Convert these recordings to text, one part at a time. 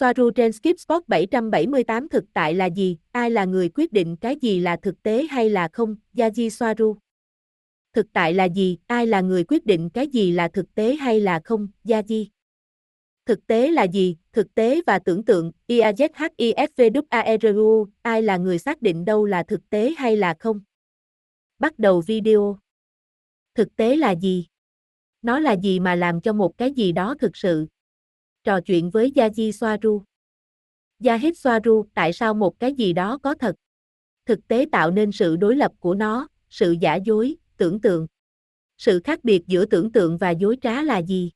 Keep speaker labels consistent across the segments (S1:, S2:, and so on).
S1: Soaru trên Skip Spot 778 thực tại là gì? Ai là người quyết định cái gì là thực tế hay là không? Yaji Soaru. Thực tại là gì? Ai là người quyết định cái gì là thực tế hay là không? Yaji. Thực tế là gì? Thực tế và tưởng tượng, IAZHIFVWARU, ai là người xác định đâu là thực tế hay là không? Bắt đầu video. Thực tế là gì? Nó là gì mà làm cho một cái gì đó thực sự? Trò chuyện với Yaji Soaru. Yahid Soaru, tại sao một cái gì đó có thật? Thực tế tạo nên sự đối lập của nó, sự giả dối, tưởng tượng. Sự khác biệt giữa tưởng tượng và dối trá là gì?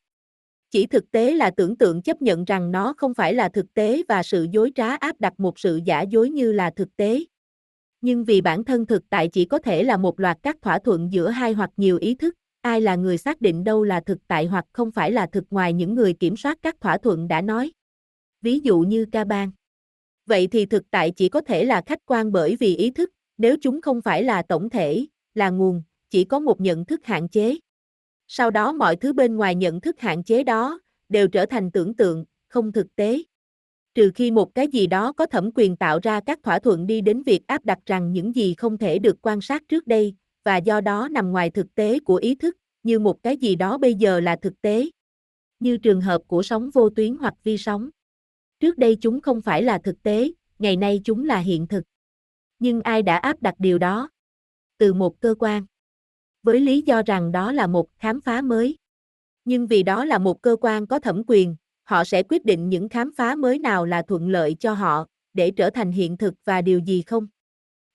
S1: Chỉ thực tế là tưởng tượng chấp nhận rằng nó không phải là thực tế và sự dối trá áp đặt một sự giả dối như là thực tế. Nhưng vì bản thân thực tại chỉ có thể là một loạt các thỏa thuận giữa hai hoặc nhiều ý thức, ai là người xác định đâu là thực tại hoặc không phải là thực ngoài những người kiểm soát các thỏa thuận đã nói. Ví dụ như ca bang. Vậy thì thực tại chỉ có thể là khách quan bởi vì ý thức, nếu chúng không phải là tổng thể, là nguồn, chỉ có một nhận thức hạn chế. Sau đó mọi thứ bên ngoài nhận thức hạn chế đó, đều trở thành tưởng tượng, không thực tế. Trừ khi một cái gì đó có thẩm quyền tạo ra các thỏa thuận đi đến việc áp đặt rằng những gì không thể được quan sát trước đây, và do đó nằm ngoài thực tế của ý thức, như một cái gì đó bây giờ là thực tế. Như trường hợp của sóng vô tuyến hoặc vi sóng. Trước đây chúng không phải là thực tế, ngày nay chúng là hiện thực. Nhưng ai đã áp đặt điều đó? Từ một cơ quan với lý do rằng đó là một khám phá mới. Nhưng vì đó là một cơ quan có thẩm quyền, họ sẽ quyết định những khám phá mới nào là thuận lợi cho họ, để trở thành hiện thực và điều gì không.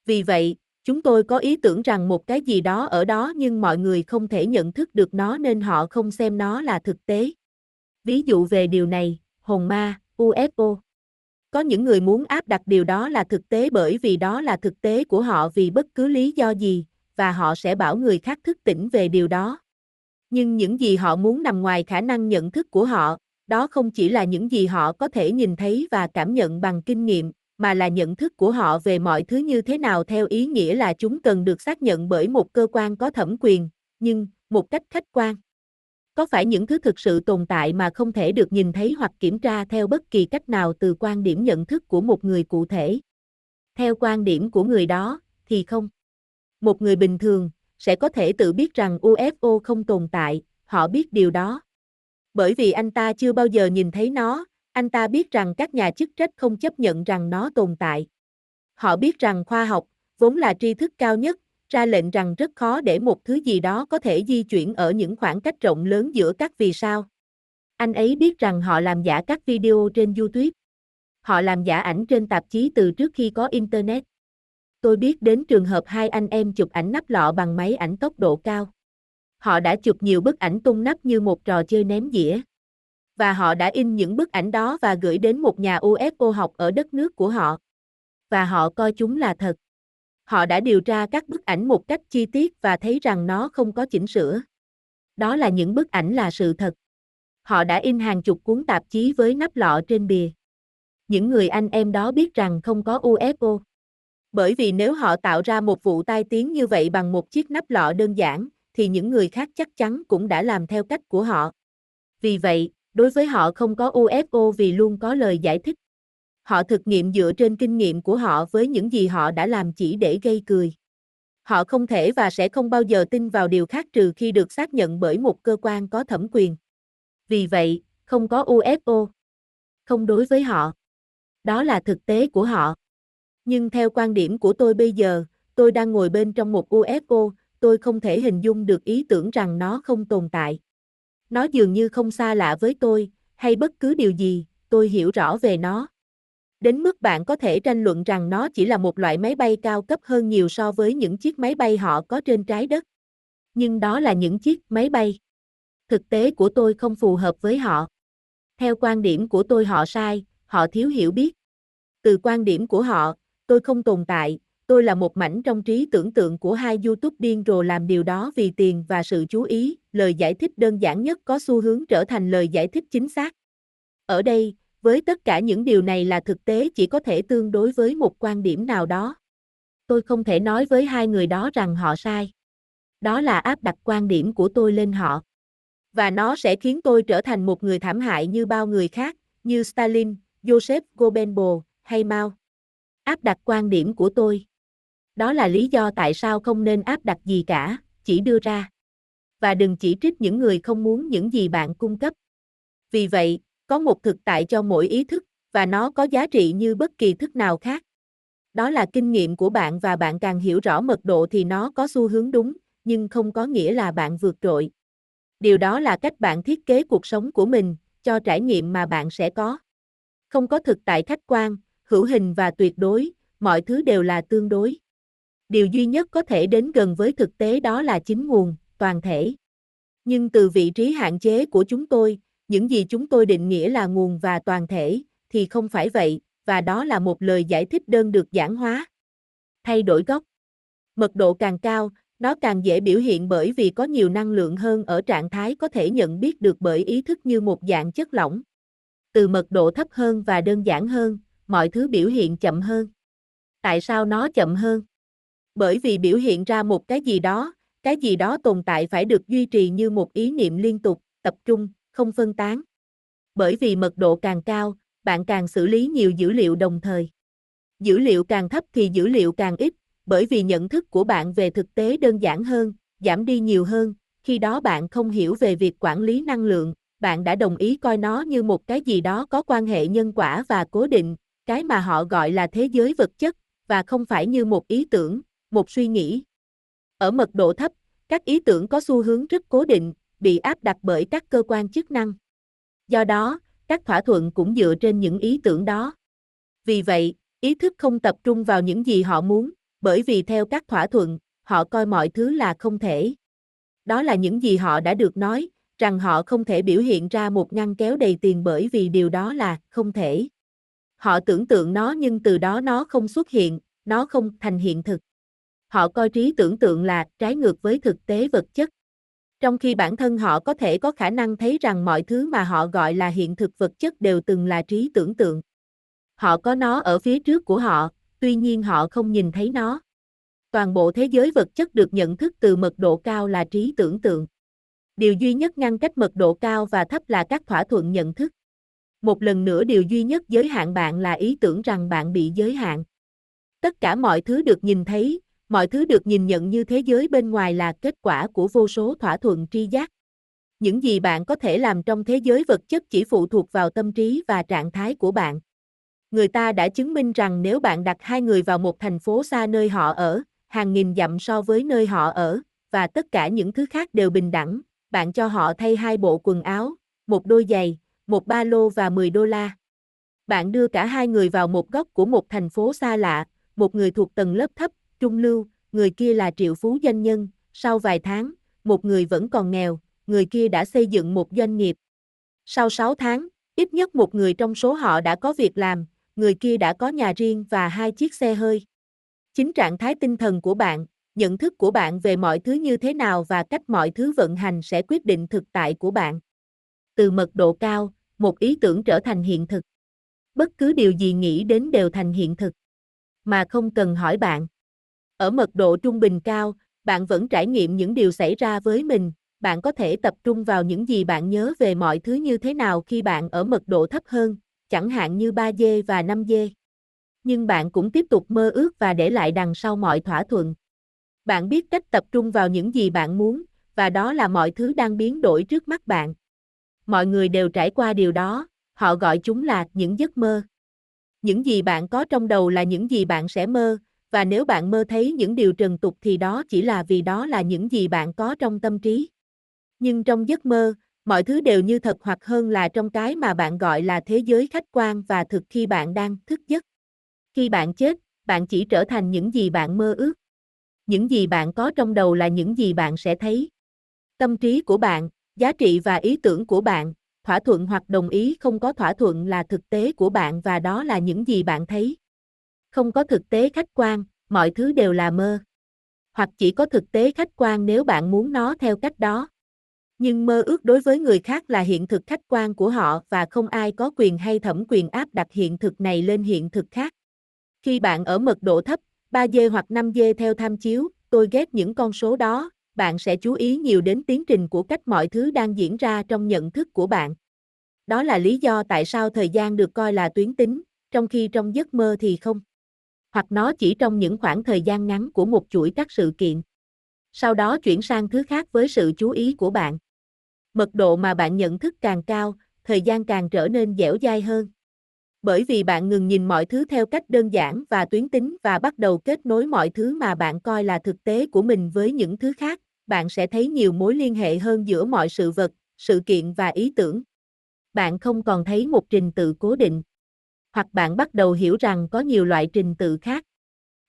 S1: Vì vậy, chúng tôi có ý tưởng rằng một cái gì đó ở đó nhưng mọi người không thể nhận thức được nó nên họ không xem nó là thực tế. Ví dụ về điều này, hồn ma, UFO. Có những người muốn áp đặt điều đó là thực tế bởi vì đó là thực tế của họ vì bất cứ lý do gì, và họ sẽ bảo người khác thức tỉnh về điều đó. Nhưng những gì họ muốn nằm ngoài khả năng nhận thức của họ, đó không chỉ là những gì họ có thể nhìn thấy và cảm nhận bằng kinh nghiệm, mà là nhận thức của họ về mọi thứ như thế nào theo ý nghĩa là chúng cần được xác nhận bởi một cơ quan có thẩm quyền, nhưng, một cách khách quan. Có phải những thứ thực sự tồn tại mà không thể được nhìn thấy hoặc kiểm tra theo bất kỳ cách nào từ quan điểm nhận thức của một người cụ thể? Theo quan điểm của người đó, thì không một người bình thường sẽ có thể tự biết rằng UFO không tồn tại, họ biết điều đó. Bởi vì anh ta chưa bao giờ nhìn thấy nó, anh ta biết rằng các nhà chức trách không chấp nhận rằng nó tồn tại. Họ biết rằng khoa học, vốn là tri thức cao nhất, ra lệnh rằng rất khó để một thứ gì đó có thể di chuyển ở những khoảng cách rộng lớn giữa các vì sao. Anh ấy biết rằng họ làm giả các video trên YouTube. Họ làm giả ảnh trên tạp chí từ trước khi có Internet tôi biết đến trường hợp hai anh em chụp ảnh nắp lọ bằng máy ảnh tốc độ cao. Họ đã chụp nhiều bức ảnh tung nắp như một trò chơi ném dĩa. Và họ đã in những bức ảnh đó và gửi đến một nhà UFO học ở đất nước của họ. Và họ coi chúng là thật. Họ đã điều tra các bức ảnh một cách chi tiết và thấy rằng nó không có chỉnh sửa. Đó là những bức ảnh là sự thật. Họ đã in hàng chục cuốn tạp chí với nắp lọ trên bìa. Những người anh em đó biết rằng không có UFO. Bởi vì nếu họ tạo ra một vụ tai tiếng như vậy bằng một chiếc nắp lọ đơn giản, thì những người khác chắc chắn cũng đã làm theo cách của họ. Vì vậy, đối với họ không có UFO vì luôn có lời giải thích. Họ thực nghiệm dựa trên kinh nghiệm của họ với những gì họ đã làm chỉ để gây cười. Họ không thể và sẽ không bao giờ tin vào điều khác trừ khi được xác nhận bởi một cơ quan có thẩm quyền. Vì vậy, không có UFO. Không đối với họ. Đó là thực tế của họ. Nhưng theo quan điểm của tôi bây giờ, tôi đang ngồi bên trong một UFO, tôi không thể hình dung được ý tưởng rằng nó không tồn tại. Nó dường như không xa lạ với tôi, hay bất cứ điều gì, tôi hiểu rõ về nó. Đến mức bạn có thể tranh luận rằng nó chỉ là một loại máy bay cao cấp hơn nhiều so với những chiếc máy bay họ có trên trái đất. Nhưng đó là những chiếc máy bay. Thực tế của tôi không phù hợp với họ. Theo quan điểm của tôi họ sai, họ thiếu hiểu biết. Từ quan điểm của họ, tôi không tồn tại, tôi là một mảnh trong trí tưởng tượng của hai YouTube điên rồ làm điều đó vì tiền và sự chú ý, lời giải thích đơn giản nhất có xu hướng trở thành lời giải thích chính xác. Ở đây, với tất cả những điều này là thực tế chỉ có thể tương đối với một quan điểm nào đó. Tôi không thể nói với hai người đó rằng họ sai. Đó là áp đặt quan điểm của tôi lên họ. Và nó sẽ khiến tôi trở thành một người thảm hại như bao người khác, như Stalin, Joseph Goebbels hay Mao. Áp đặt quan điểm của tôi. Đó là lý do tại sao không nên áp đặt gì cả, chỉ đưa ra. Và đừng chỉ trích những người không muốn những gì bạn cung cấp. Vì vậy, có một thực tại cho mỗi ý thức, và nó có giá trị như bất kỳ thức nào khác. Đó là kinh nghiệm của bạn và bạn càng hiểu rõ mật độ thì nó có xu hướng đúng, nhưng không có nghĩa là bạn vượt trội. Điều đó là cách bạn thiết kế cuộc sống của mình, cho trải nghiệm mà bạn sẽ có. Không có thực tại khách quan, hữu hình và tuyệt đối, mọi thứ đều là tương đối. Điều duy nhất có thể đến gần với thực tế đó là chính nguồn, toàn thể. Nhưng từ vị trí hạn chế của chúng tôi, những gì chúng tôi định nghĩa là nguồn và toàn thể, thì không phải vậy, và đó là một lời giải thích đơn được giản hóa. Thay đổi góc. Mật độ càng cao, nó càng dễ biểu hiện bởi vì có nhiều năng lượng hơn ở trạng thái có thể nhận biết được bởi ý thức như một dạng chất lỏng. Từ mật độ thấp hơn và đơn giản hơn, mọi thứ biểu hiện chậm hơn. Tại sao nó chậm hơn? Bởi vì biểu hiện ra một cái gì đó, cái gì đó tồn tại phải được duy trì như một ý niệm liên tục, tập trung, không phân tán. Bởi vì mật độ càng cao, bạn càng xử lý nhiều dữ liệu đồng thời. Dữ liệu càng thấp thì dữ liệu càng ít, bởi vì nhận thức của bạn về thực tế đơn giản hơn, giảm đi nhiều hơn, khi đó bạn không hiểu về việc quản lý năng lượng, bạn đã đồng ý coi nó như một cái gì đó có quan hệ nhân quả và cố định, cái mà họ gọi là thế giới vật chất, và không phải như một ý tưởng, một suy nghĩ. Ở mật độ thấp, các ý tưởng có xu hướng rất cố định, bị áp đặt bởi các cơ quan chức năng. Do đó, các thỏa thuận cũng dựa trên những ý tưởng đó. Vì vậy, ý thức không tập trung vào những gì họ muốn, bởi vì theo các thỏa thuận, họ coi mọi thứ là không thể. Đó là những gì họ đã được nói, rằng họ không thể biểu hiện ra một ngăn kéo đầy tiền bởi vì điều đó là không thể. Họ tưởng tượng nó nhưng từ đó nó không xuất hiện, nó không thành hiện thực. Họ coi trí tưởng tượng là trái ngược với thực tế vật chất. Trong khi bản thân họ có thể có khả năng thấy rằng mọi thứ mà họ gọi là hiện thực vật chất đều từng là trí tưởng tượng. Họ có nó ở phía trước của họ, tuy nhiên họ không nhìn thấy nó. Toàn bộ thế giới vật chất được nhận thức từ mật độ cao là trí tưởng tượng. Điều duy nhất ngăn cách mật độ cao và thấp là các thỏa thuận nhận thức. Một lần nữa điều duy nhất giới hạn bạn là ý tưởng rằng bạn bị giới hạn. Tất cả mọi thứ được nhìn thấy, mọi thứ được nhìn nhận như thế giới bên ngoài là kết quả của vô số thỏa thuận tri giác. Những gì bạn có thể làm trong thế giới vật chất chỉ phụ thuộc vào tâm trí và trạng thái của bạn. Người ta đã chứng minh rằng nếu bạn đặt hai người vào một thành phố xa nơi họ ở, hàng nghìn dặm so với nơi họ ở, và tất cả những thứ khác đều bình đẳng, bạn cho họ thay hai bộ quần áo, một đôi giày, một ba lô và 10 đô la. Bạn đưa cả hai người vào một góc của một thành phố xa lạ, một người thuộc tầng lớp thấp, trung lưu, người kia là triệu phú doanh nhân, sau vài tháng, một người vẫn còn nghèo, người kia đã xây dựng một doanh nghiệp. Sau 6 tháng, ít nhất một người trong số họ đã có việc làm, người kia đã có nhà riêng và hai chiếc xe hơi. Chính trạng thái tinh thần của bạn, nhận thức của bạn về mọi thứ như thế nào và cách mọi thứ vận hành sẽ quyết định thực tại của bạn. Từ mật độ cao, một ý tưởng trở thành hiện thực. Bất cứ điều gì nghĩ đến đều thành hiện thực. Mà không cần hỏi bạn. Ở mật độ trung bình cao, bạn vẫn trải nghiệm những điều xảy ra với mình, bạn có thể tập trung vào những gì bạn nhớ về mọi thứ như thế nào khi bạn ở mật độ thấp hơn, chẳng hạn như 3 dê và 5 dê Nhưng bạn cũng tiếp tục mơ ước và để lại đằng sau mọi thỏa thuận. Bạn biết cách tập trung vào những gì bạn muốn, và đó là mọi thứ đang biến đổi trước mắt bạn. Mọi người đều trải qua điều đó, họ gọi chúng là những giấc mơ. Những gì bạn có trong đầu là những gì bạn sẽ mơ, và nếu bạn mơ thấy những điều trần tục thì đó chỉ là vì đó là những gì bạn có trong tâm trí. Nhưng trong giấc mơ, mọi thứ đều như thật hoặc hơn là trong cái mà bạn gọi là thế giới khách quan và thực khi bạn đang thức giấc. Khi bạn chết, bạn chỉ trở thành những gì bạn mơ ước. Những gì bạn có trong đầu là những gì bạn sẽ thấy. Tâm trí của bạn, giá trị và ý tưởng của bạn, thỏa thuận hoặc đồng ý không có thỏa thuận là thực tế của bạn và đó là những gì bạn thấy. Không có thực tế khách quan, mọi thứ đều là mơ. Hoặc chỉ có thực tế khách quan nếu bạn muốn nó theo cách đó. Nhưng mơ ước đối với người khác là hiện thực khách quan của họ và không ai có quyền hay thẩm quyền áp đặt hiện thực này lên hiện thực khác. Khi bạn ở mật độ thấp, 3G hoặc 5G theo tham chiếu, tôi ghét những con số đó, bạn sẽ chú ý nhiều đến tiến trình của cách mọi thứ đang diễn ra trong nhận thức của bạn. Đó là lý do tại sao thời gian được coi là tuyến tính, trong khi trong giấc mơ thì không. Hoặc nó chỉ trong những khoảng thời gian ngắn của một chuỗi các sự kiện. Sau đó chuyển sang thứ khác với sự chú ý của bạn. Mật độ mà bạn nhận thức càng cao, thời gian càng trở nên dẻo dai hơn. Bởi vì bạn ngừng nhìn mọi thứ theo cách đơn giản và tuyến tính và bắt đầu kết nối mọi thứ mà bạn coi là thực tế của mình với những thứ khác, bạn sẽ thấy nhiều mối liên hệ hơn giữa mọi sự vật, sự kiện và ý tưởng. Bạn không còn thấy một trình tự cố định. Hoặc bạn bắt đầu hiểu rằng có nhiều loại trình tự khác.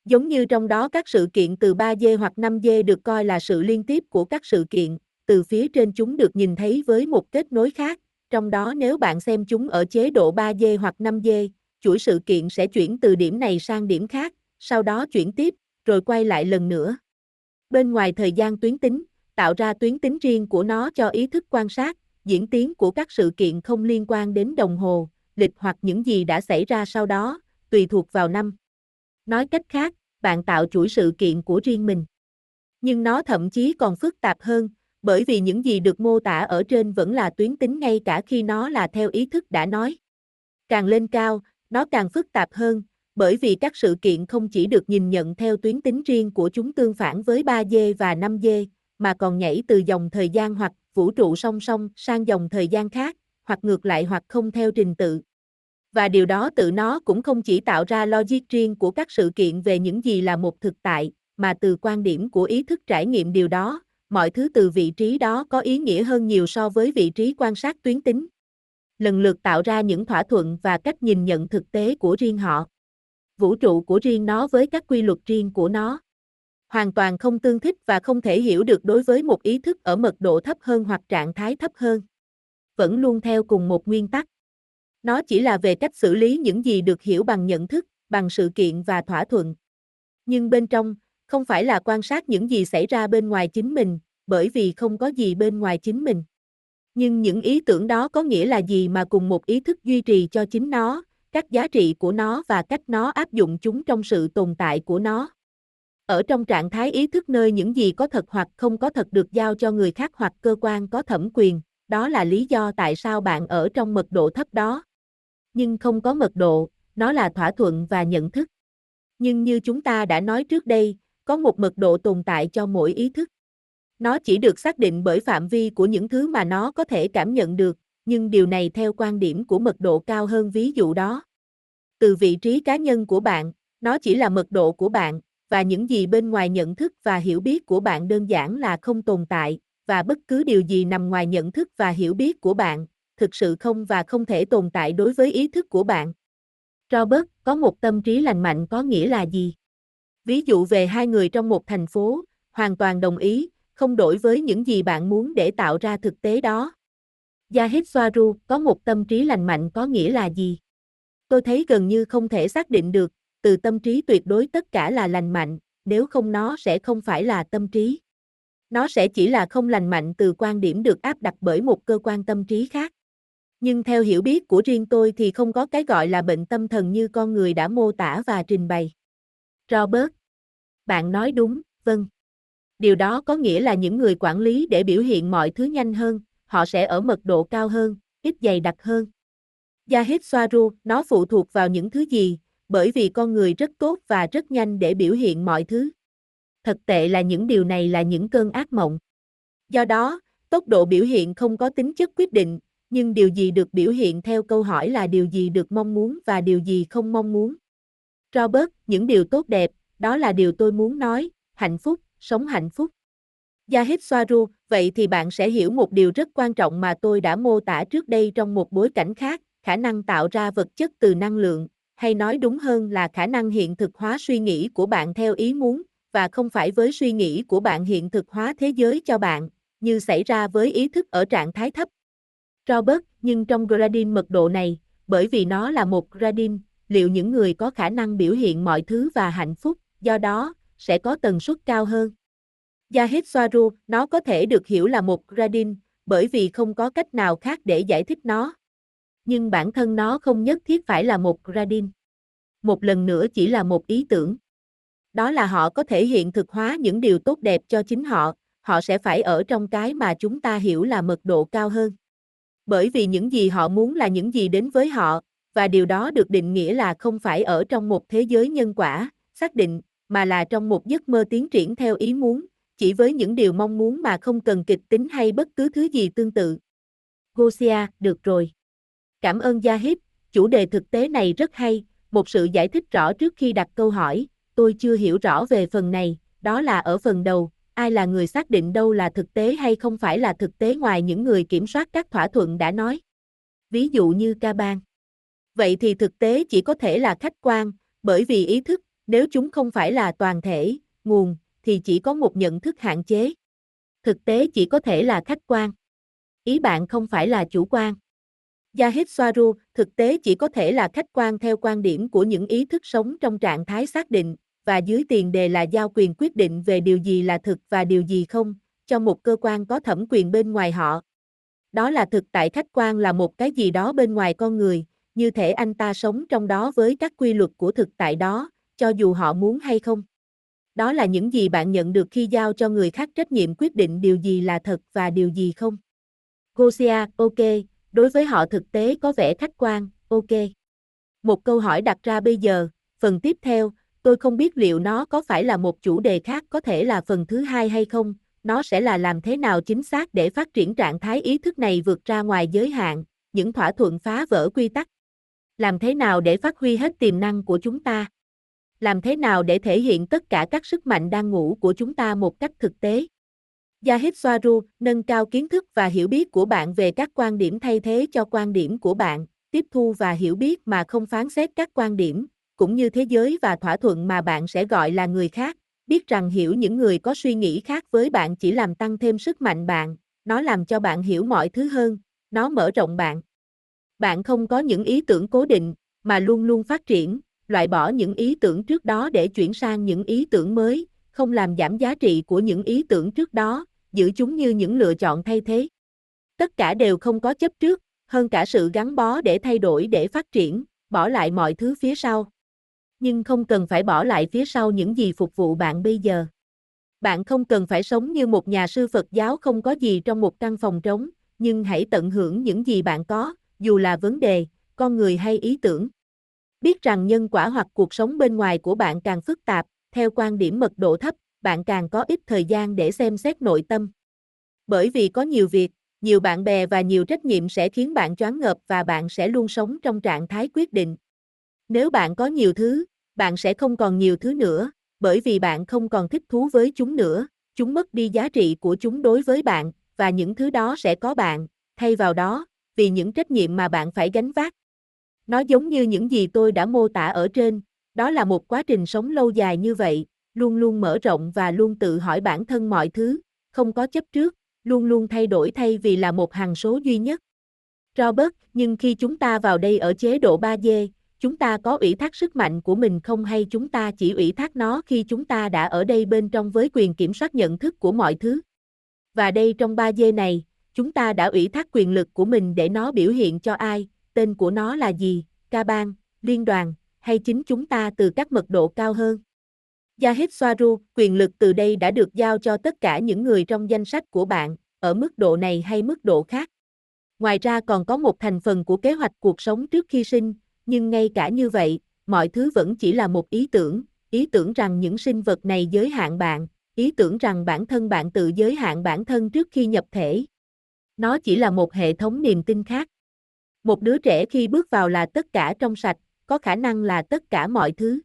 S1: Giống như trong đó các sự kiện từ 3D hoặc 5D được coi là sự liên tiếp của các sự kiện, từ phía trên chúng được nhìn thấy với một kết nối khác, trong đó nếu bạn xem chúng ở chế độ 3D hoặc 5D, chuỗi sự kiện sẽ chuyển từ điểm này sang điểm khác, sau đó chuyển tiếp, rồi quay lại lần nữa. Bên ngoài thời gian tuyến tính, tạo ra tuyến tính riêng của nó cho ý thức quan sát, diễn tiến của các sự kiện không liên quan đến đồng hồ, lịch hoặc những gì đã xảy ra sau đó, tùy thuộc vào năm. Nói cách khác, bạn tạo chuỗi sự kiện của riêng mình. Nhưng nó thậm chí còn phức tạp hơn, bởi vì những gì được mô tả ở trên vẫn là tuyến tính ngay cả khi nó là theo ý thức đã nói. Càng lên cao, nó càng phức tạp hơn, bởi vì các sự kiện không chỉ được nhìn nhận theo tuyến tính riêng của chúng tương phản với 3D và 5D, mà còn nhảy từ dòng thời gian hoặc vũ trụ song song sang dòng thời gian khác, hoặc ngược lại hoặc không theo trình tự. Và điều đó tự nó cũng không chỉ tạo ra logic riêng của các sự kiện về những gì là một thực tại, mà từ quan điểm của ý thức trải nghiệm điều đó, mọi thứ từ vị trí đó có ý nghĩa hơn nhiều so với vị trí quan sát tuyến tính. Lần lượt tạo ra những thỏa thuận và cách nhìn nhận thực tế của riêng họ. Vũ trụ của riêng nó với các quy luật riêng của nó. Hoàn toàn không tương thích và không thể hiểu được đối với một ý thức ở mật độ thấp hơn hoặc trạng thái thấp hơn. Vẫn luôn theo cùng một nguyên tắc. Nó chỉ là về cách xử lý những gì được hiểu bằng nhận thức, bằng sự kiện và thỏa thuận. Nhưng bên trong, không phải là quan sát những gì xảy ra bên ngoài chính mình, bởi vì không có gì bên ngoài chính mình. Nhưng những ý tưởng đó có nghĩa là gì mà cùng một ý thức duy trì cho chính nó, các giá trị của nó và cách nó áp dụng chúng trong sự tồn tại của nó. Ở trong trạng thái ý thức nơi những gì có thật hoặc không có thật được giao cho người khác hoặc cơ quan có thẩm quyền, đó là lý do tại sao bạn ở trong mật độ thấp đó. Nhưng không có mật độ, nó là thỏa thuận và nhận thức. Nhưng như chúng ta đã nói trước đây, có một mật độ tồn tại cho mỗi ý thức. Nó chỉ được xác định bởi phạm vi của những thứ mà nó có thể cảm nhận được, nhưng điều này theo quan điểm của mật độ cao hơn ví dụ đó. Từ vị trí cá nhân của bạn, nó chỉ là mật độ của bạn, và những gì bên ngoài nhận thức và hiểu biết của bạn đơn giản là không tồn tại, và bất cứ điều gì nằm ngoài nhận thức và hiểu biết của bạn, thực sự không và không thể tồn tại đối với ý thức của bạn. Robert, có một tâm trí lành mạnh có nghĩa là gì? Ví dụ về hai người trong một thành phố, hoàn toàn đồng ý, không đổi với những gì bạn muốn để tạo ra thực tế đó. Yahid Swaru có một tâm trí lành mạnh có nghĩa là gì? Tôi thấy gần như không thể xác định được, từ tâm trí tuyệt đối tất cả là lành mạnh, nếu không nó sẽ không phải là tâm trí. Nó sẽ chỉ là không lành mạnh từ quan điểm được áp đặt bởi một cơ quan tâm trí khác. Nhưng theo hiểu biết của riêng tôi thì không có cái gọi là bệnh tâm thần như con người đã mô tả và trình bày. Robert. Bạn nói đúng, vâng. Điều đó có nghĩa là những người quản lý để biểu hiện mọi thứ nhanh hơn, họ sẽ ở mật độ cao hơn, ít dày đặc hơn. Yahid Swaru, nó phụ thuộc vào những thứ gì, bởi vì con người rất tốt và rất nhanh để biểu hiện mọi thứ. Thật tệ là những điều này là những cơn ác mộng. Do đó, tốc độ biểu hiện không có tính chất quyết định, nhưng điều gì được biểu hiện theo câu hỏi là điều gì được mong muốn và điều gì không mong muốn. Robert, những điều tốt đẹp, đó là điều tôi muốn nói, hạnh phúc, sống hạnh phúc. Yahid Swaru, vậy thì bạn sẽ hiểu một điều rất quan trọng mà tôi đã mô tả trước đây trong một bối cảnh khác, khả năng tạo ra vật chất từ năng lượng, hay nói đúng hơn là khả năng hiện thực hóa suy nghĩ của bạn theo ý muốn, và không phải với suy nghĩ của bạn hiện thực hóa thế giới cho bạn, như xảy ra với ý thức ở trạng thái thấp. Robert, nhưng trong gradin mật độ này, bởi vì nó là một gradin, liệu những người có khả năng biểu hiện mọi thứ và hạnh phúc, do đó, sẽ có tần suất cao hơn. Yahid Swaru, nó có thể được hiểu là một gradin, bởi vì không có cách nào khác để giải thích nó. Nhưng bản thân nó không nhất thiết phải là một gradin. Một lần nữa chỉ là một ý tưởng. Đó là họ có thể hiện thực hóa những điều tốt đẹp cho chính họ, họ sẽ phải ở trong cái mà chúng ta hiểu là mật độ cao hơn. Bởi vì những gì họ muốn là những gì đến với họ, và điều đó được định nghĩa là không phải ở trong một thế giới nhân quả, xác định, mà là trong một giấc mơ tiến triển theo ý muốn, chỉ với những điều mong muốn mà không cần kịch tính hay bất cứ thứ gì tương tự. Gosia, được rồi. Cảm ơn Gia Hiếp, chủ đề thực tế này rất hay, một sự giải thích rõ trước khi đặt câu hỏi, tôi chưa hiểu rõ về phần này, đó là ở phần đầu, ai là người xác định đâu là thực tế hay không phải là thực tế ngoài những người kiểm soát các thỏa thuận đã nói. Ví dụ như ca bang. Vậy thì thực tế chỉ có thể là khách quan, bởi vì ý thức, nếu chúng không phải là toàn thể, nguồn, thì chỉ có một nhận thức hạn chế. Thực tế chỉ có thể là khách quan. Ý bạn không phải là chủ quan. Yahid Swaru, thực tế chỉ có thể là khách quan theo quan điểm của những ý thức sống trong trạng thái xác định, và dưới tiền đề là giao quyền quyết định về điều gì là thực và điều gì không, cho một cơ quan có thẩm quyền bên ngoài họ. Đó là thực tại khách quan là một cái gì đó bên ngoài con người, như thể anh ta sống trong đó với các quy luật của thực tại đó, cho dù họ muốn hay không. Đó là những gì bạn nhận được khi giao cho người khác trách nhiệm quyết định điều gì là thật và điều gì không. Gosia, ok, đối với họ thực tế có vẻ khách quan, ok. Một câu hỏi đặt ra bây giờ, phần tiếp theo, tôi không biết liệu nó có phải là một chủ đề khác có thể là phần thứ hai hay không, nó sẽ là làm thế nào chính xác để phát triển trạng thái ý thức này vượt ra ngoài giới hạn, những thỏa thuận phá vỡ quy tắc. Làm thế nào để phát huy hết tiềm năng của chúng ta? Làm thế nào để thể hiện tất cả các sức mạnh đang ngủ của chúng ta một cách thực tế? Yahid Swaru, nâng cao kiến thức và hiểu biết của bạn về các quan điểm thay thế cho quan điểm của bạn, tiếp thu và hiểu biết mà không phán xét các quan điểm, cũng như thế giới và thỏa thuận mà bạn sẽ gọi là người khác, biết rằng hiểu những người có suy nghĩ khác với bạn chỉ làm tăng thêm sức mạnh bạn, nó làm cho bạn hiểu mọi thứ hơn, nó mở rộng bạn. Bạn không có những ý tưởng cố định, mà luôn luôn phát triển, loại bỏ những ý tưởng trước đó để chuyển sang những ý tưởng mới, không làm giảm giá trị của những ý tưởng trước đó, giữ chúng như những lựa chọn thay thế. Tất cả đều không có chấp trước, hơn cả sự gắn bó để thay đổi để phát triển, bỏ lại mọi thứ phía sau. Nhưng không cần phải bỏ lại phía sau những gì phục vụ bạn bây giờ. Bạn không cần phải sống như một nhà sư Phật giáo không có gì trong một căn phòng trống, nhưng hãy tận hưởng những gì bạn có, dù là vấn đề, con người hay ý tưởng. Biết rằng nhân quả hoặc cuộc sống bên ngoài của bạn càng phức tạp, theo quan điểm mật độ thấp, bạn càng có ít thời gian để xem xét nội tâm. Bởi vì có nhiều việc, nhiều bạn bè và nhiều trách nhiệm sẽ khiến bạn choáng ngợp và bạn sẽ luôn sống trong trạng thái quyết định. Nếu bạn có nhiều thứ, bạn sẽ không còn nhiều thứ nữa, bởi vì bạn không còn thích thú với chúng nữa, chúng mất đi giá trị của chúng đối với bạn, và những thứ đó sẽ có bạn, thay vào đó, vì những trách nhiệm mà bạn phải gánh vác. Nó giống như những gì tôi đã mô tả ở trên, đó là một quá trình sống lâu dài như vậy, luôn luôn mở rộng và luôn tự hỏi bản thân mọi thứ, không có chấp trước, luôn luôn thay đổi thay vì là một hằng số duy nhất. Robert, nhưng khi chúng ta vào đây ở chế độ 3D, chúng ta có ủy thác sức mạnh của mình không hay chúng ta chỉ ủy thác nó khi chúng ta đã ở đây bên trong với quyền kiểm soát nhận thức của mọi thứ. Và đây trong 3 dê này, chúng ta đã ủy thác quyền lực của mình để nó biểu hiện cho ai, tên của nó là gì, ca bang, liên đoàn, hay chính chúng ta từ các mật độ cao hơn. Yahid Swaru, quyền lực từ đây đã được giao cho tất cả những người trong danh sách của bạn, ở mức độ này hay mức độ khác. Ngoài ra còn có một thành phần của kế hoạch cuộc sống trước khi sinh, nhưng ngay cả như vậy, mọi thứ vẫn chỉ là một ý tưởng, ý tưởng rằng những sinh vật này giới hạn bạn, ý tưởng rằng bản thân bạn tự giới hạn bản thân trước khi nhập thể. Nó chỉ là một hệ thống niềm tin khác. Một đứa trẻ khi bước vào là tất cả trong sạch, có khả năng là tất cả mọi thứ.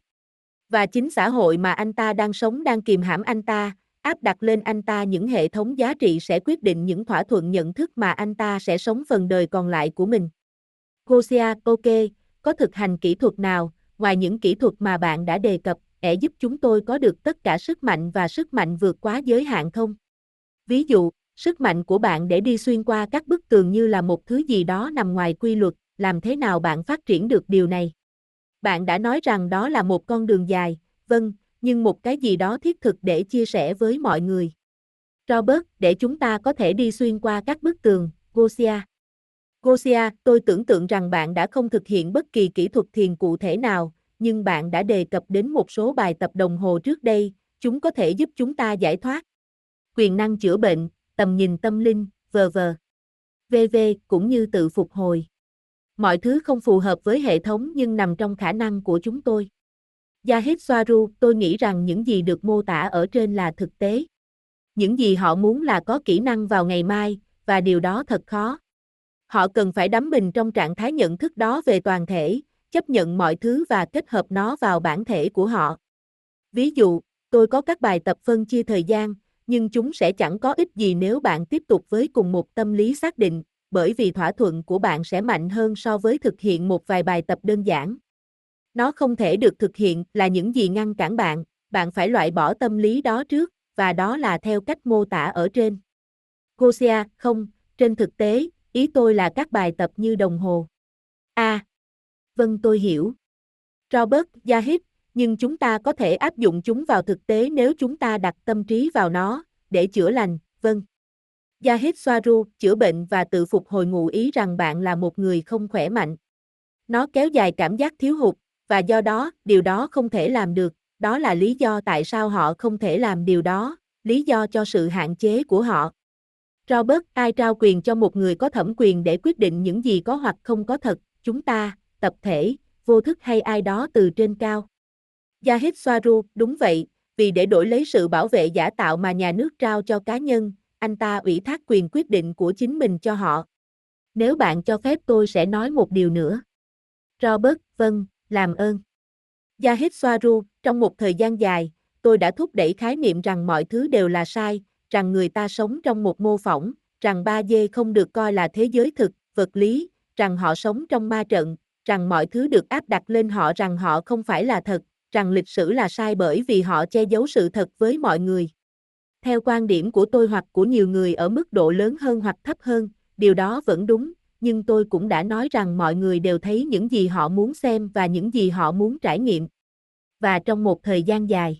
S1: Và chính xã hội mà anh ta đang sống đang kìm hãm anh ta, áp đặt lên anh ta những hệ thống giá trị sẽ quyết định những thỏa thuận nhận thức mà anh ta sẽ sống phần đời còn lại của mình. Gosia, ok, có thực hành kỹ thuật nào, ngoài những kỹ thuật mà bạn đã đề cập, để giúp chúng tôi có được tất cả sức mạnh và sức mạnh vượt quá giới hạn không? Ví dụ, sức mạnh của bạn để đi xuyên qua các bức tường như là một thứ gì đó nằm ngoài quy luật, làm thế nào bạn phát triển được điều này? Bạn đã nói rằng đó là một con đường dài, vâng, nhưng một cái gì đó thiết thực để chia sẻ với mọi người. Robert, để chúng ta có thể đi xuyên qua các bức tường, Gosia. Gosia, tôi tưởng tượng rằng bạn đã không thực hiện bất kỳ kỹ thuật thiền cụ thể nào, nhưng bạn đã đề cập đến một số bài tập đồng hồ trước đây, chúng có thể giúp chúng ta giải thoát. Quyền năng chữa bệnh, tầm nhìn tâm linh, vờ vờ. VV cũng như tự phục hồi. Mọi thứ không phù hợp với hệ thống nhưng nằm trong khả năng của chúng tôi. Yahid Swaru, tôi nghĩ rằng những gì được mô tả ở trên là thực tế. Những gì họ muốn là có kỹ năng vào ngày mai, và điều đó thật khó. Họ cần phải đắm mình trong trạng thái nhận thức đó về toàn thể, chấp nhận mọi thứ và kết hợp nó vào bản thể của họ. Ví dụ, tôi có các bài tập phân chia thời gian, nhưng chúng sẽ chẳng có ích gì nếu bạn tiếp tục với cùng một tâm lý xác định, bởi vì thỏa thuận của bạn sẽ mạnh hơn so với thực hiện một vài bài tập đơn giản. Nó không thể được thực hiện là những gì ngăn cản bạn, bạn phải loại bỏ tâm lý đó trước, và đó là theo cách mô tả ở trên. Gosia, không, trên thực tế, ý tôi là các bài tập như đồng hồ. A. À, vâng tôi hiểu. Robert, Yahid, nhưng chúng ta có thể áp dụng chúng vào thực tế nếu chúng ta đặt tâm trí vào nó, để chữa lành, vâng. Yahid Swaru, chữa bệnh và tự phục hồi ngụ ý rằng bạn là một người không khỏe mạnh. Nó kéo dài cảm giác thiếu hụt, và do đó, điều đó không thể làm được, đó là lý do tại sao họ không thể làm điều đó, lý do cho sự hạn chế của họ. Robert, ai trao quyền cho một người có thẩm quyền để quyết định những gì có hoặc không có thật, chúng ta, tập thể, vô thức hay ai đó từ trên cao. Yahid Swaru, đúng vậy, vì để đổi lấy sự bảo vệ giả tạo mà nhà nước trao cho cá nhân, anh ta ủy thác quyền quyết định của chính mình cho họ. Nếu bạn cho phép tôi sẽ nói một điều nữa. Robert, vâng, làm ơn. Yahid Swaru, trong một thời gian dài, tôi đã thúc đẩy khái niệm rằng mọi thứ đều là sai, rằng người ta sống trong một mô phỏng, rằng 3D không được coi là thế giới thực, vật lý, rằng họ sống trong ma trận, rằng mọi thứ được áp đặt lên họ rằng họ không phải là thật, rằng lịch sử là sai bởi vì họ che giấu sự thật với mọi người. Theo quan điểm của tôi hoặc của nhiều người ở mức độ lớn hơn hoặc thấp hơn, điều đó vẫn đúng, nhưng tôi cũng đã nói rằng mọi người đều thấy những gì họ muốn xem và những gì họ muốn trải nghiệm. Và trong một thời gian dài,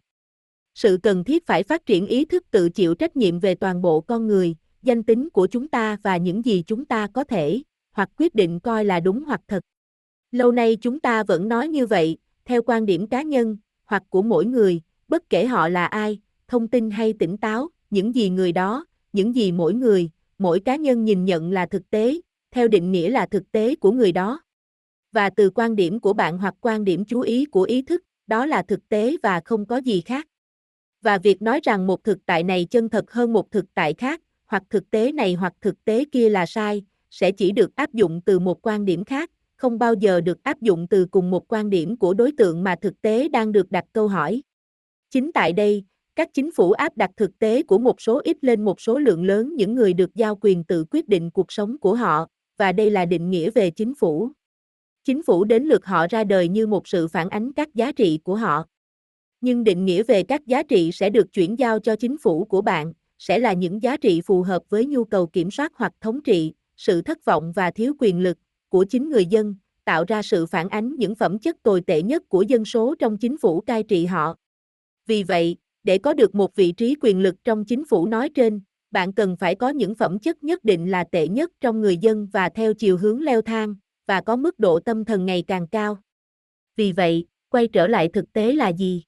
S1: sự cần thiết phải phát triển ý thức tự chịu trách nhiệm về toàn bộ con người, danh tính của chúng ta và những gì chúng ta có thể, hoặc quyết định coi là đúng hoặc thật. Lâu nay chúng ta vẫn nói như vậy, theo quan điểm cá nhân, hoặc của mỗi người, bất kể họ là ai, thông tin hay tỉnh táo, những gì người đó, những gì mỗi người, mỗi cá nhân nhìn nhận là thực tế, theo định nghĩa là thực tế của người đó. Và từ quan điểm của bạn hoặc quan điểm chú ý của ý thức, đó là thực tế và không có gì khác. Và việc nói rằng một thực tại này chân thật hơn một thực tại khác, hoặc thực tế này hoặc thực tế kia là sai, sẽ chỉ được áp dụng từ một quan điểm khác, không bao giờ được áp dụng từ cùng một quan điểm của đối tượng mà thực tế đang được đặt câu hỏi. Chính tại đây, các chính phủ áp đặt thực tế của một số ít lên một số lượng lớn những người được giao quyền tự quyết định cuộc sống của họ, và đây là định nghĩa về chính phủ. Chính phủ đến lượt họ ra đời như một sự phản ánh các giá trị của họ. Nhưng định nghĩa về các giá trị sẽ được chuyển giao cho chính phủ của bạn, sẽ là những giá trị phù hợp với nhu cầu kiểm soát hoặc thống trị, sự thất vọng và thiếu quyền lực của chính người dân, tạo ra sự phản ánh những phẩm chất tồi tệ nhất của dân số trong chính phủ cai trị họ. Vì vậy, để có được một vị trí quyền lực trong chính phủ nói trên, bạn cần phải có những phẩm chất nhất định là tệ nhất trong người dân và theo chiều hướng leo thang, và có mức độ tâm thần ngày càng cao. Vì vậy, quay trở lại thực tế là gì?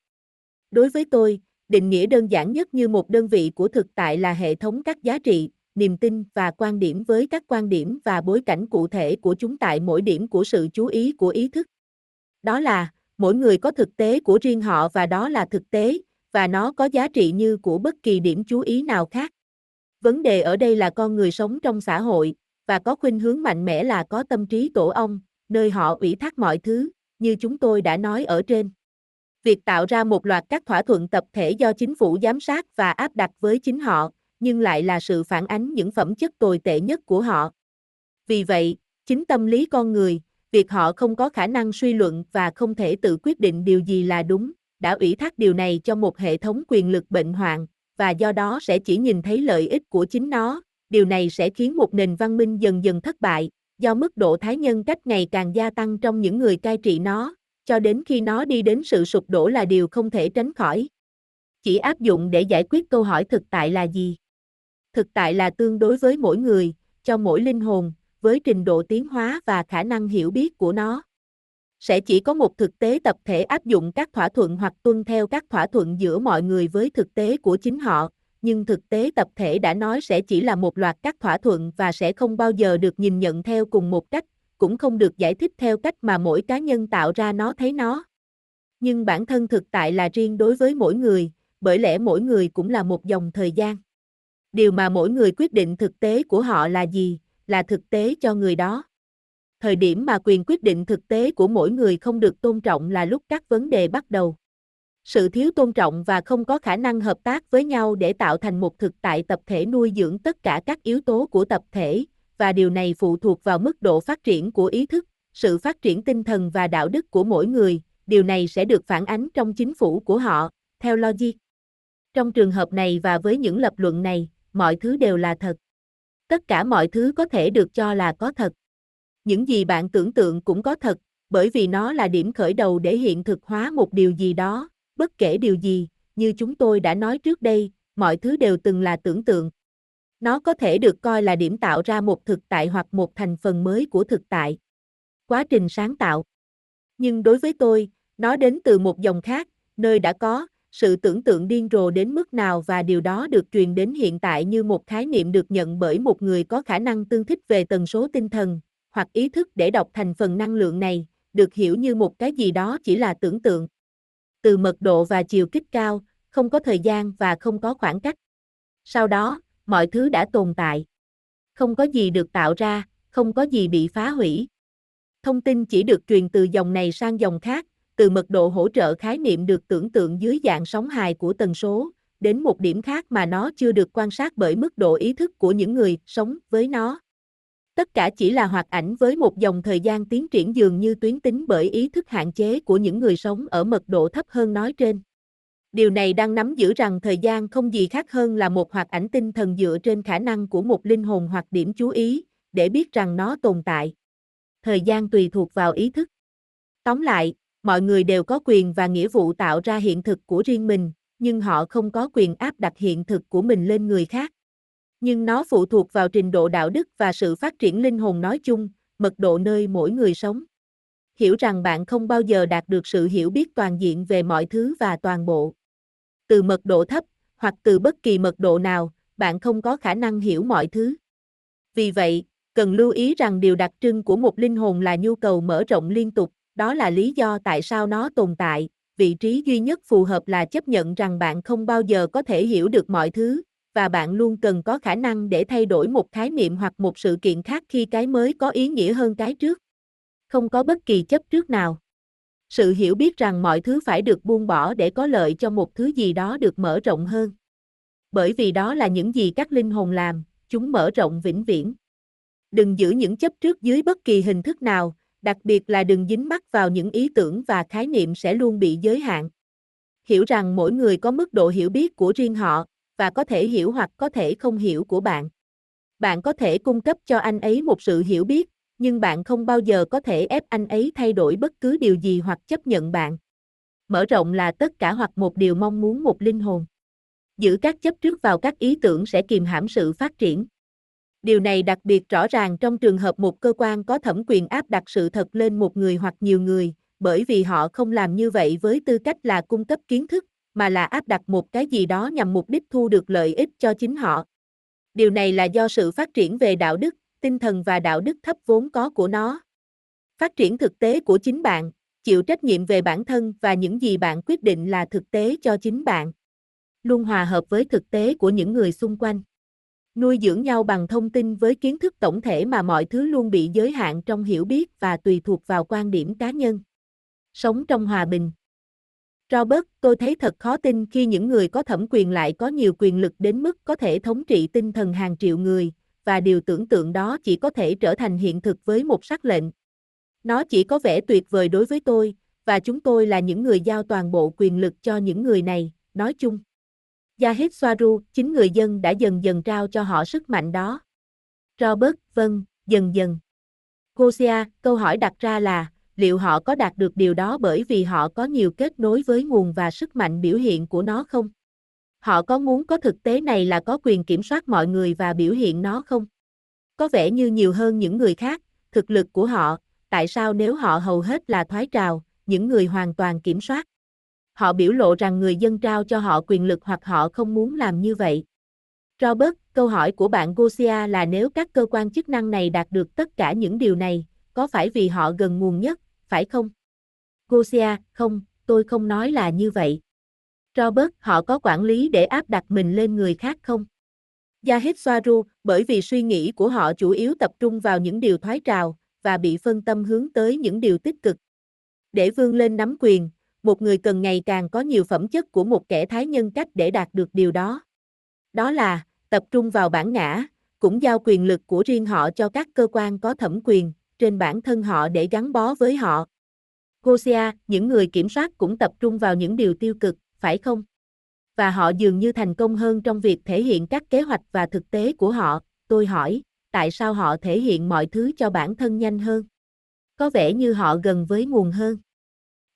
S1: Đối với tôi, định nghĩa đơn giản nhất như một đơn vị của thực tại là hệ thống các giá trị, niềm tin và quan điểm với các quan điểm và bối cảnh cụ thể của chúng tại mỗi điểm của sự chú ý của ý thức. Đó là, mỗi người có thực tế của riêng họ và đó là thực tế, và nó có giá trị như của bất kỳ điểm chú ý nào khác. Vấn đề ở đây là con người sống trong xã hội, và có khuynh hướng mạnh mẽ là có tâm trí tổ ong, nơi họ ủy thác mọi thứ, như chúng tôi đã nói ở trên. Việc tạo ra một loạt các thỏa thuận tập thể do chính phủ giám sát và áp đặt với chính họ, nhưng lại là sự phản ánh những phẩm chất tồi tệ nhất của họ. Vì vậy, chính tâm lý con người, việc họ không có khả năng suy luận và không thể tự quyết định điều gì là đúng, đã ủy thác điều này cho một hệ thống quyền lực bệnh hoạn, và do đó sẽ chỉ nhìn thấy lợi ích của chính nó, điều này sẽ khiến một nền văn minh dần dần thất bại, do mức độ thái nhân cách ngày càng gia tăng trong những người cai trị nó, cho đến khi nó đi đến sự sụp đổ là điều không thể tránh khỏi. Chỉ áp dụng để giải quyết câu hỏi thực tại là gì? Thực tại là tương đối với mỗi người, cho mỗi linh hồn, với trình độ tiến hóa và khả năng hiểu biết của nó. Sẽ chỉ có một thực tế tập thể áp dụng các thỏa thuận hoặc tuân theo các thỏa thuận giữa mọi người với thực tế của chính họ, nhưng thực tế tập thể đã nói sẽ chỉ là một loạt các thỏa thuận và sẽ không bao giờ được nhìn nhận theo cùng một cách, cũng không được giải thích theo cách mà mỗi cá nhân tạo ra nó thấy nó. Nhưng bản thân thực tại là riêng đối với mỗi người, bởi lẽ mỗi người cũng là một dòng thời gian. Điều mà mỗi người quyết định thực tế của họ là gì, là thực tế cho người đó. Thời điểm mà quyền quyết định thực tế của mỗi người không được tôn trọng là lúc các vấn đề bắt đầu. Sự thiếu tôn trọng và không có khả năng hợp tác với nhau để tạo thành một thực tại tập thể nuôi dưỡng tất cả các yếu tố của tập thể, và điều này phụ thuộc vào mức độ phát triển của ý thức, sự phát triển tinh thần và đạo đức của mỗi người, điều này sẽ được phản ánh trong chính phủ của họ, theo logic. Trong trường hợp này và với những lập luận này, mọi thứ đều là thật. Tất cả mọi thứ có thể được cho là có thật. Những gì bạn tưởng tượng cũng có thật, bởi vì nó là điểm khởi đầu để hiện thực hóa một điều gì đó, bất kể điều gì, như chúng tôi đã nói trước đây, mọi thứ đều từng là tưởng tượng. Nó có thể được coi là điểm tạo ra một thực tại hoặc một thành phần mới của thực tại. Quá trình sáng tạo. Nhưng đối với tôi, nó đến từ một dòng khác, nơi đã có, sự tưởng tượng điên rồ đến mức nào và điều đó được truyền đến hiện tại như một khái niệm được nhận bởi một người có khả năng tương thích về tần số tinh thần, hoặc ý thức để đọc thành phần năng lượng này, được hiểu như một cái gì đó chỉ là tưởng tượng. Từ mật độ và chiều kích cao, không có thời gian và không có khoảng cách. Sau đó, mọi thứ đã tồn tại. Không có gì được tạo ra, không có gì bị phá hủy. Thông tin chỉ được truyền từ dòng này sang dòng khác, từ mật độ hỗ trợ khái niệm được tưởng tượng dưới dạng sóng hài của tần số, đến một điểm khác mà nó chưa được quan sát bởi mức độ ý thức của những người sống với nó. Tất cả chỉ là hoạt ảnh với một dòng thời gian tiến triển dường như tuyến tính bởi ý thức hạn chế của những người sống ở mật độ thấp hơn nói trên. Điều này đang nắm giữ rằng thời gian không gì khác hơn là một hoạt ảnh tinh thần dựa trên khả năng của một linh hồn hoặc điểm chú ý, để biết rằng nó tồn tại. Thời gian tùy thuộc vào ý thức. Tóm lại, mọi người đều có quyền và nghĩa vụ tạo ra hiện thực của riêng mình, nhưng họ không có quyền áp đặt hiện thực của mình lên người khác. Nhưng nó phụ thuộc vào trình độ đạo đức và sự phát triển linh hồn nói chung, mật độ nơi mỗi người sống. Hiểu rằng bạn không bao giờ đạt được sự hiểu biết toàn diện về mọi thứ và toàn bộ. Từ mật độ thấp, hoặc từ bất kỳ mật độ nào, bạn không có khả năng hiểu mọi thứ. Vì vậy, cần lưu ý rằng điều đặc trưng của một linh hồn là nhu cầu mở rộng liên tục, đó là lý do tại sao nó tồn tại. Vị trí duy nhất phù hợp là chấp nhận rằng bạn không bao giờ có thể hiểu được mọi thứ, và bạn luôn cần có khả năng để thay đổi một khái niệm hoặc một sự kiện khác khi cái mới có ý nghĩa hơn cái trước. Không có bất kỳ chấp trước nào. Sự hiểu biết rằng mọi thứ phải được buông bỏ để có lợi cho một thứ gì đó được mở rộng hơn. Bởi vì đó là những gì các linh hồn làm, chúng mở rộng vĩnh viễn. Đừng giữ những chấp trước dưới bất kỳ hình thức nào, đặc biệt là đừng dính mắc vào những ý tưởng và khái niệm sẽ luôn bị giới hạn. Hiểu rằng mỗi người có mức độ hiểu biết của riêng họ, và có thể hiểu hoặc có thể không hiểu của bạn. Bạn có thể cung cấp cho anh ấy một sự hiểu biết, nhưng bạn không bao giờ có thể ép anh ấy thay đổi bất cứ điều gì hoặc chấp nhận bạn. Mở rộng là tất cả hoặc một điều mong muốn một linh hồn. Giữ các chấp trước vào các ý tưởng sẽ kìm hãm sự phát triển. Điều này đặc biệt rõ ràng trong trường hợp một cơ quan có thẩm quyền áp đặt sự thật lên một người hoặc nhiều người, bởi vì họ không làm như vậy với tư cách là cung cấp kiến thức, mà là áp đặt một cái gì đó nhằm mục đích thu được lợi ích cho chính họ. Điều này là do sự phát triển về đạo đức, tinh thần và đạo đức thấp vốn có của nó. Phát triển thực tế của chính bạn, chịu trách nhiệm về bản thân và những gì bạn quyết định là thực tế cho chính bạn. Luôn hòa hợp với thực tế của những người xung quanh. Nuôi dưỡng nhau bằng thông tin với kiến thức tổng thể mà mọi thứ luôn bị giới hạn trong hiểu biết và tùy thuộc vào quan điểm cá nhân. Sống trong hòa bình. Robert, tôi thấy thật khó tin khi những người có thẩm quyền lại có nhiều quyền lực đến mức có thể thống trị tinh thần hàng triệu người, và điều tưởng tượng đó chỉ có thể trở thành hiện thực với một sắc lệnh. Nó chỉ có vẻ tuyệt vời đối với tôi, và chúng tôi là những người giao toàn bộ quyền lực cho những người này, nói chung. Yahid Soaru, chính người dân đã dần dần trao cho họ sức mạnh đó. Robert, vâng, dần dần. Gosia, câu hỏi đặt ra là, liệu họ có đạt được điều đó bởi vì họ có nhiều kết nối với nguồn và sức mạnh biểu hiện của nó không? Họ có muốn có thực tế này là có quyền kiểm soát mọi người và biểu hiện nó không? Có vẻ như nhiều hơn những người khác, thực lực của họ, tại sao nếu họ hầu hết là thoái trào, những người hoàn toàn kiểm soát? Họ biểu lộ rằng người dân trao cho họ quyền lực hoặc họ không muốn làm như vậy. Robert, câu hỏi của bạn Gosia là nếu các cơ quan chức năng này đạt được tất cả những điều này, có phải vì họ gần nguồn nhất, phải không? Gosia, không, tôi không nói là như vậy. Robert, họ có quản lý để áp đặt mình lên người khác không? Yahid Swaru, bởi vì suy nghĩ của họ chủ yếu tập trung vào những điều thoái trào, và bị phân tâm hướng tới những điều tích cực. Để vươn lên nắm quyền, một người cần ngày càng có nhiều phẩm chất của một kẻ thái nhân cách để đạt được điều đó. Đó là, tập trung vào bản ngã, cũng giao quyền lực của riêng họ cho các cơ quan có thẩm quyền, trên bản thân họ để gắn bó với họ. Gosia, những người kiểm soát cũng tập trung vào những điều tiêu cực, phải không? Và họ dường như thành công hơn trong việc thể hiện các kế hoạch và thực tế của họ, tôi hỏi, tại sao họ thể hiện mọi thứ cho bản thân nhanh hơn? Có vẻ như họ gần với nguồn hơn.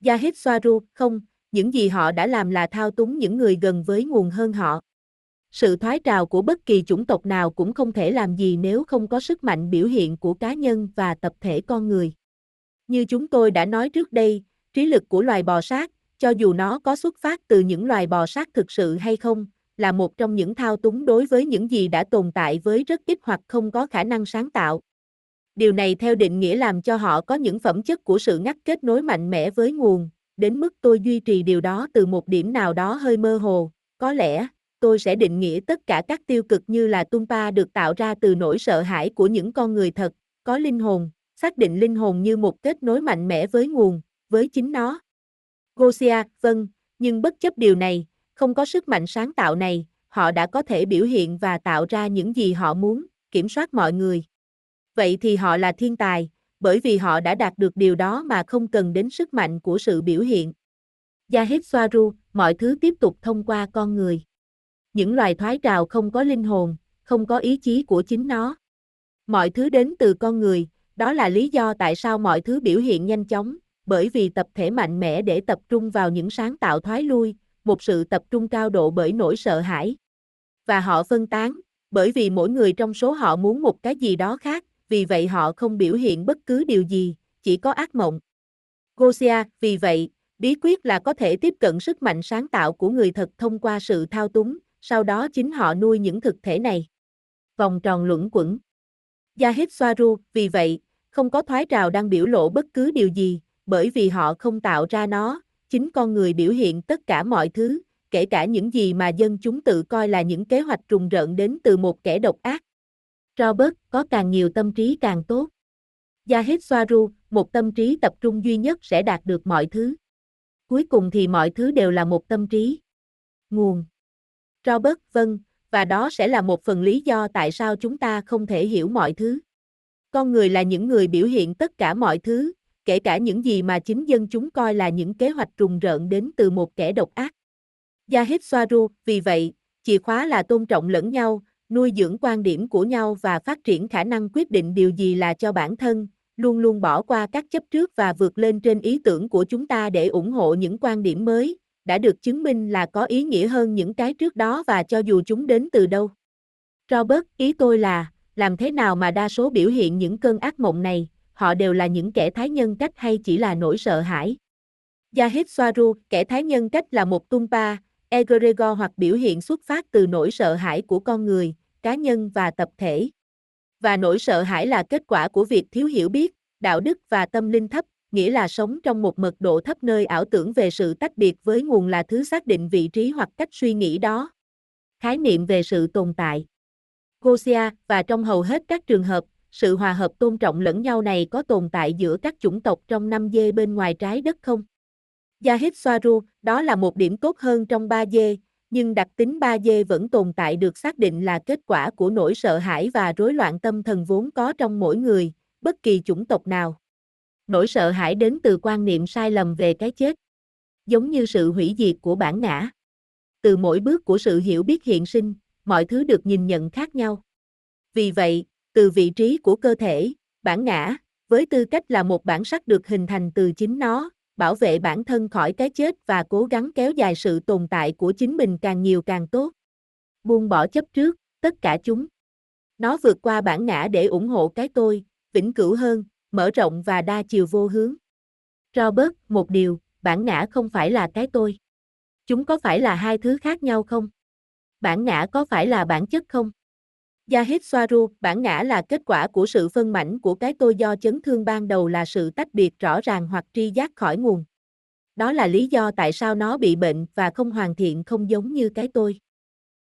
S1: Yahid Swaru, không, những gì họ đã làm là thao túng những người gần với nguồn hơn họ. Sự thoái trào của bất kỳ chủng tộc nào cũng không thể làm gì nếu không có sức mạnh biểu hiện của cá nhân và tập thể con người. Như chúng tôi đã nói trước đây, trí lực của loài bò sát, cho dù nó có xuất phát từ những loài bò sát thực sự hay không, là một trong những thao túng đối với những gì đã tồn tại với rất ít hoặc không có khả năng sáng tạo. Điều này theo định nghĩa làm cho họ có những phẩm chất của sự ngắt kết nối mạnh mẽ với nguồn, đến mức tôi duy trì điều đó từ một điểm nào đó hơi mơ hồ, có lẽ, tôi sẽ định nghĩa tất cả các tiêu cực như là tumpa được tạo ra từ nỗi sợ hãi của những con người thật, có linh hồn, xác định linh hồn như một kết nối mạnh mẽ với nguồn, với chính nó. Gosia, vâng, nhưng bất chấp điều này, không có sức mạnh sáng tạo này, họ đã có thể biểu hiện và tạo ra những gì họ muốn, kiểm soát mọi người. Vậy thì họ là thiên tài, bởi vì họ đã đạt được điều đó mà không cần đến sức mạnh của sự biểu hiện. Yahid Swaru, mọi thứ tiếp tục thông qua con người. Những loài thoái trào không có linh hồn, không có ý chí của chính nó. Mọi thứ đến từ con người, đó là lý do tại sao mọi thứ biểu hiện nhanh chóng, bởi vì tập thể mạnh mẽ để tập trung vào những sáng tạo thoái lui, một sự tập trung cao độ bởi nỗi sợ hãi. Và họ phân tán, bởi vì mỗi người trong số họ muốn một cái gì đó khác, vì vậy họ không biểu hiện bất cứ điều gì, chỉ có ác mộng. Gosia, vì vậy, bí quyết là có thể tiếp cận sức mạnh sáng tạo của người thật thông qua sự thao túng, sau đó chính họ nuôi những thực thể này. Vòng tròn luẩn quẩn. Yahid Swaru, vì vậy, không có thoái trào đang biểu lộ bất cứ điều gì, bởi vì họ không tạo ra nó, chính con người biểu hiện tất cả mọi thứ, kể cả những gì mà dân chúng tự coi là những kế hoạch trùng rợn đến từ một kẻ độc ác. Robert, có càng nhiều tâm trí càng tốt. Yahid Swaru, một tâm trí tập trung duy nhất sẽ đạt được mọi thứ. Cuối cùng thì mọi thứ đều là một tâm trí. Nguồn. Robert, vâng, và đó sẽ là một phần lý do tại sao chúng ta không thể hiểu mọi thứ. Con người là những người biểu hiện tất cả mọi thứ, kể cả những gì mà chính dân chúng coi là những kế hoạch trùng rợn đến từ một kẻ độc ác. Yahid Soaru, vì vậy, chìa khóa là tôn trọng lẫn nhau, nuôi dưỡng quan điểm của nhau và phát triển khả năng quyết định điều gì là cho bản thân, luôn luôn bỏ qua các chấp trước và vượt lên trên ý tưởng của chúng ta để ủng hộ những quan điểm mới, đã được chứng minh là có ý nghĩa hơn những cái trước đó và cho dù chúng đến từ đâu. Robert, ý tôi là, làm thế nào mà đa số biểu hiện những cơn ác mộng này, họ đều là những kẻ thái nhân cách hay chỉ là nỗi sợ hãi? Yahid Swaru, kẻ thái nhân cách là một tumpa, egregor hoặc biểu hiện xuất phát từ nỗi sợ hãi của con người, cá nhân và tập thể. Và nỗi sợ hãi là kết quả của việc thiếu hiểu biết, đạo đức và tâm linh thấp, nghĩa là sống trong một mật độ thấp nơi ảo tưởng về sự tách biệt với nguồn là thứ xác định vị trí hoặc cách suy nghĩ đó. Khái niệm về sự tồn tại. Gosia, và trong hầu hết các trường hợp, sự hòa hợp tôn trọng lẫn nhau này có tồn tại giữa các chủng tộc trong năm dê bên ngoài trái đất không? Yahid Swaru, đó là một điểm tốt hơn trong 3 dê, nhưng đặc tính 3 dê vẫn tồn tại được xác định là kết quả của nỗi sợ hãi và rối loạn tâm thần vốn có trong mỗi người, bất kỳ chủng tộc nào. Nỗi sợ hãi đến từ quan niệm sai lầm về cái chết, giống như sự hủy diệt của bản ngã. Từ mỗi bước của sự hiểu biết hiện sinh, mọi thứ được nhìn nhận khác nhau. Vì vậy, từ vị trí của cơ thể, bản ngã, với tư cách là một bản sắc được hình thành từ chính nó, bảo vệ bản thân khỏi cái chết và cố gắng kéo dài sự tồn tại của chính mình càng nhiều càng tốt. Buông bỏ chấp trước, tất cả chúng. Nó vượt qua bản ngã để ủng hộ cái tôi, vĩnh cửu hơn, mở rộng và đa chiều vô hướng. Robert, một điều, bản ngã không phải là cái tôi. Chúng có phải là hai thứ khác nhau không? Bản ngã có phải là bản chất không? Yahitswaru, bản ngã là kết quả của sự phân mảnh của cái tôi do chấn thương ban đầu là sự tách biệt rõ ràng hoặc tri giác khỏi nguồn. Đó là lý do tại sao nó bị bệnh và không hoàn thiện không giống như cái tôi.